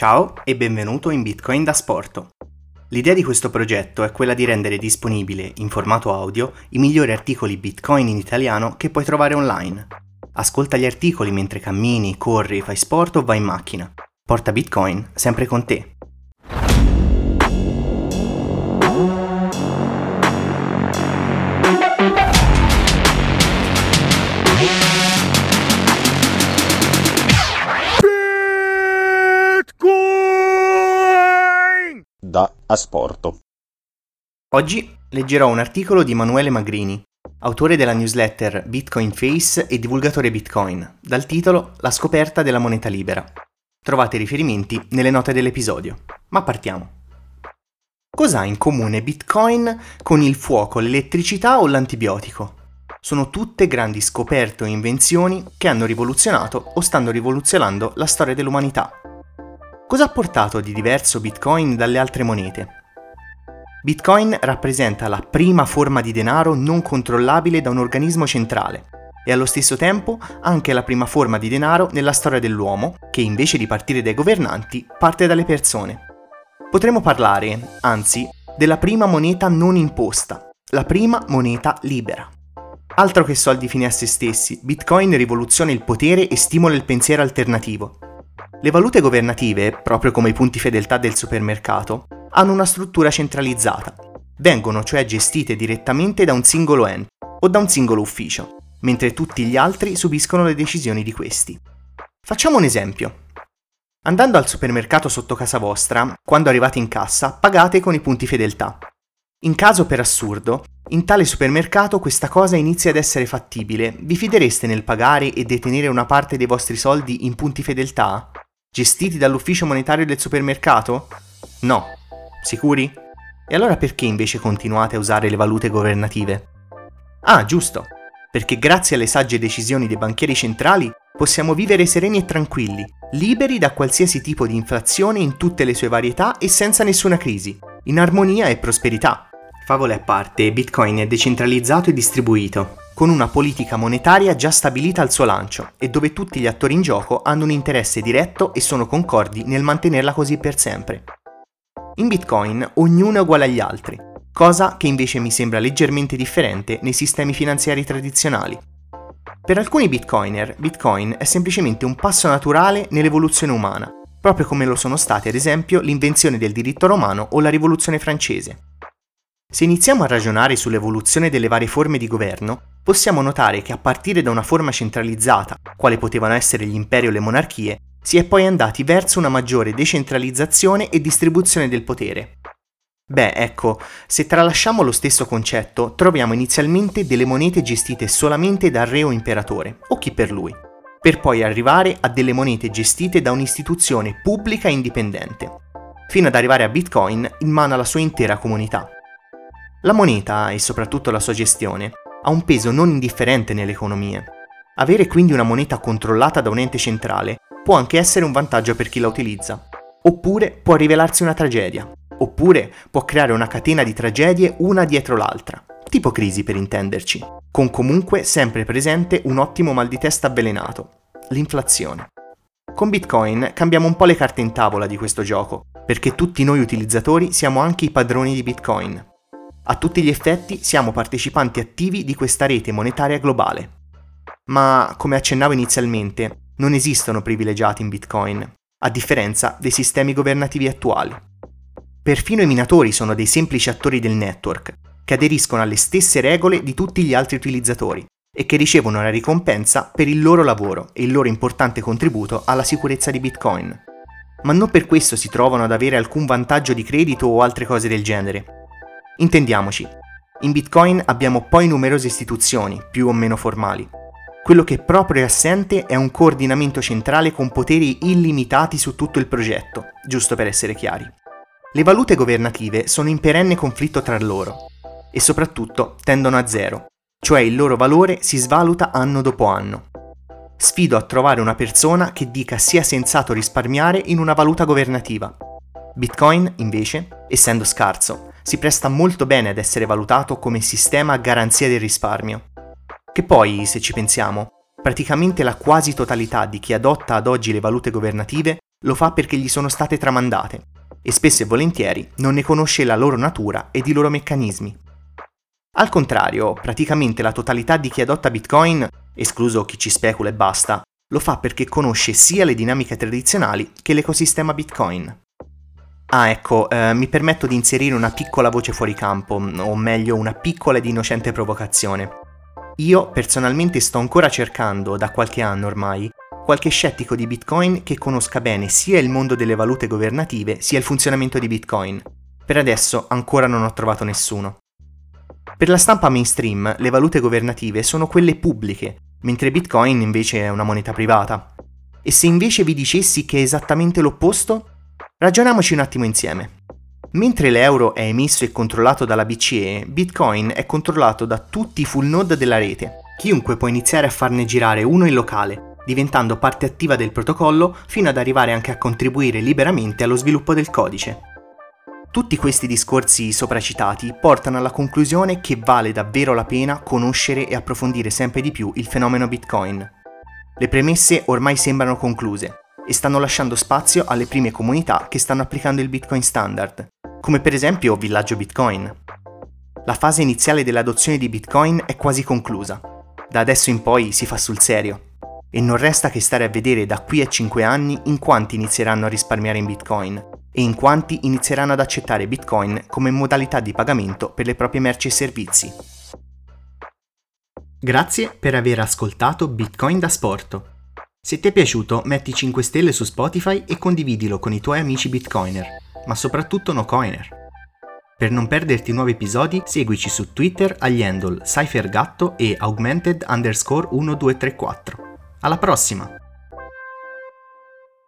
Ciao e benvenuto in Bitcoin da Sporto. L'idea di questo progetto è quella di rendere disponibile, in formato audio, i migliori articoli Bitcoin in italiano che puoi trovare online. Ascolta gli articoli mentre cammini, corri, fai sport o vai in macchina. Porta Bitcoin sempre con te. Da Asporto. Oggi leggerò un articolo di Emanuele Magrini, autore della newsletter Bitcoin Face e divulgatore Bitcoin, dal titolo La scoperta della moneta libera. Trovate i riferimenti nelle note dell'episodio. Ma partiamo. Cos'ha in comune Bitcoin con il fuoco, l'elettricità o l'antibiotico? Sono tutte grandi scoperte o invenzioni che hanno rivoluzionato o stanno rivoluzionando la storia dell'umanità. Cosa ha portato di diverso Bitcoin dalle altre monete? Bitcoin rappresenta la prima forma di denaro non controllabile da un organismo centrale e allo stesso tempo anche la prima forma di denaro nella storia dell'uomo che invece di partire dai governanti parte dalle persone. Potremmo parlare, anzi, della prima moneta non imposta, la prima moneta libera. Altro che soldi fine a se stessi, Bitcoin rivoluziona il potere e stimola il pensiero alternativo, le valute governative, proprio come i punti fedeltà del supermercato, hanno una struttura centralizzata. Vengono cioè gestite direttamente da un singolo ente o da un singolo ufficio, mentre tutti gli altri subiscono le decisioni di questi. Facciamo un esempio. Andando al supermercato sotto casa vostra, quando arrivate in cassa, pagate con i punti fedeltà. In caso per assurdo, in tale supermercato questa cosa inizia ad essere fattibile, vi fidereste nel pagare e detenere una parte dei vostri soldi in punti fedeltà? Gestiti dall'ufficio monetario del supermercato? No. Sicuri? E allora perché invece continuate a usare le valute governative? Ah, giusto. Perché grazie alle sagge decisioni dei banchieri centrali possiamo vivere sereni e tranquilli, liberi da qualsiasi tipo di inflazione in tutte le sue varietà e senza nessuna crisi, in armonia e prosperità. Favole a parte, Bitcoin è decentralizzato e distribuito, con una politica monetaria già stabilita al suo lancio e dove tutti gli attori in gioco hanno un interesse diretto e sono concordi nel mantenerla così per sempre. In Bitcoin ognuno è uguale agli altri, cosa che invece mi sembra leggermente differente nei sistemi finanziari tradizionali. Per alcuni bitcoiner, Bitcoin è semplicemente un passo naturale nell'evoluzione umana, proprio come lo sono state ad esempio l'invenzione del diritto romano o la rivoluzione francese. Se iniziamo a ragionare sull'evoluzione delle varie forme di governo, possiamo notare che a partire da una forma centralizzata, quale potevano essere gli imperi o le monarchie, si è poi andati verso una maggiore decentralizzazione e distribuzione del potere. Beh, ecco, se tralasciamo lo stesso concetto, troviamo inizialmente delle monete gestite solamente dal re o imperatore, o chi per lui, per poi arrivare a delle monete gestite da un'istituzione pubblica e indipendente, fino ad arrivare a Bitcoin in mano alla sua intera comunità. La moneta, e soprattutto la sua gestione, ha un peso non indifferente nelle economie. Avere quindi una moneta controllata da un ente centrale può anche essere un vantaggio per chi la utilizza, oppure può rivelarsi una tragedia, oppure può creare una catena di tragedie una dietro l'altra, tipo crisi per intenderci, con comunque sempre presente un ottimo mal di testa avvelenato, l'inflazione. Con Bitcoin cambiamo un po' le carte in tavola di questo gioco, perché tutti noi utilizzatori siamo anche i padroni di Bitcoin a tutti gli effetti siamo partecipanti attivi di questa rete monetaria globale. Ma, come accennavo inizialmente, non esistono privilegiati in Bitcoin, a differenza dei sistemi governativi attuali. Perfino i minatori sono dei semplici attori del network, che aderiscono alle stesse regole di tutti gli altri utilizzatori e che ricevono una ricompensa per il loro lavoro e il loro importante contributo alla sicurezza di Bitcoin. Ma non per questo si trovano ad avere alcun vantaggio di credito o altre cose del genere, Intendiamoci, in Bitcoin abbiamo poi numerose istituzioni, più o meno formali. Quello che proprio è assente è un coordinamento centrale con poteri illimitati su tutto il progetto, giusto per essere chiari. Le valute governative sono in perenne conflitto tra loro e soprattutto tendono a zero, cioè il loro valore si svaluta anno dopo anno. Sfido a trovare una persona che dica sia sensato risparmiare in una valuta governativa. Bitcoin, invece, essendo scarso, si presta molto bene ad essere valutato come sistema a garanzia del risparmio. Che poi, se ci pensiamo, praticamente la quasi totalità di chi adotta ad oggi le valute governative lo fa perché gli sono state tramandate e spesso e volentieri non ne conosce la loro natura ed i loro meccanismi. Al contrario, praticamente la totalità di chi adotta Bitcoin, escluso chi ci specula e basta, lo fa perché conosce sia le dinamiche tradizionali che l'ecosistema Bitcoin. Ah, ecco, eh, mi permetto di inserire una piccola voce fuori campo, o meglio una piccola ed innocente provocazione. Io personalmente sto ancora cercando, da qualche anno ormai, qualche scettico di Bitcoin che conosca bene sia il mondo delle valute governative sia il funzionamento di Bitcoin. Per adesso ancora non ho trovato nessuno. Per la stampa mainstream le valute governative sono quelle pubbliche, mentre Bitcoin invece è una moneta privata. E se invece vi dicessi che è esattamente l'opposto? Ragioniamoci un attimo insieme. Mentre l'euro è emesso e controllato dalla BCE, Bitcoin è controllato da tutti i full node della rete. Chiunque può iniziare a farne girare uno in locale, diventando parte attiva del protocollo fino ad arrivare anche a contribuire liberamente allo sviluppo del codice. Tutti questi discorsi sopracitati portano alla conclusione che vale davvero la pena conoscere e approfondire sempre di più il fenomeno Bitcoin. Le premesse ormai sembrano concluse e stanno lasciando spazio alle prime comunità che stanno applicando il Bitcoin standard, come per esempio Villaggio Bitcoin. La fase iniziale dell'adozione di Bitcoin è quasi conclusa. Da adesso in poi si fa sul serio. E non resta che stare a vedere da qui a 5 anni in quanti inizieranno a risparmiare in Bitcoin e in quanti inizieranno ad accettare Bitcoin come modalità di pagamento per le proprie merci e servizi. Grazie per aver ascoltato Bitcoin da Sporto. Se ti è piaciuto metti 5 stelle su Spotify e condividilo con i tuoi amici Bitcoiner, ma soprattutto no coiner. Per non perderti nuovi episodi seguici su Twitter agli handle CypherGatto e augmented underscore 1234. Alla prossima!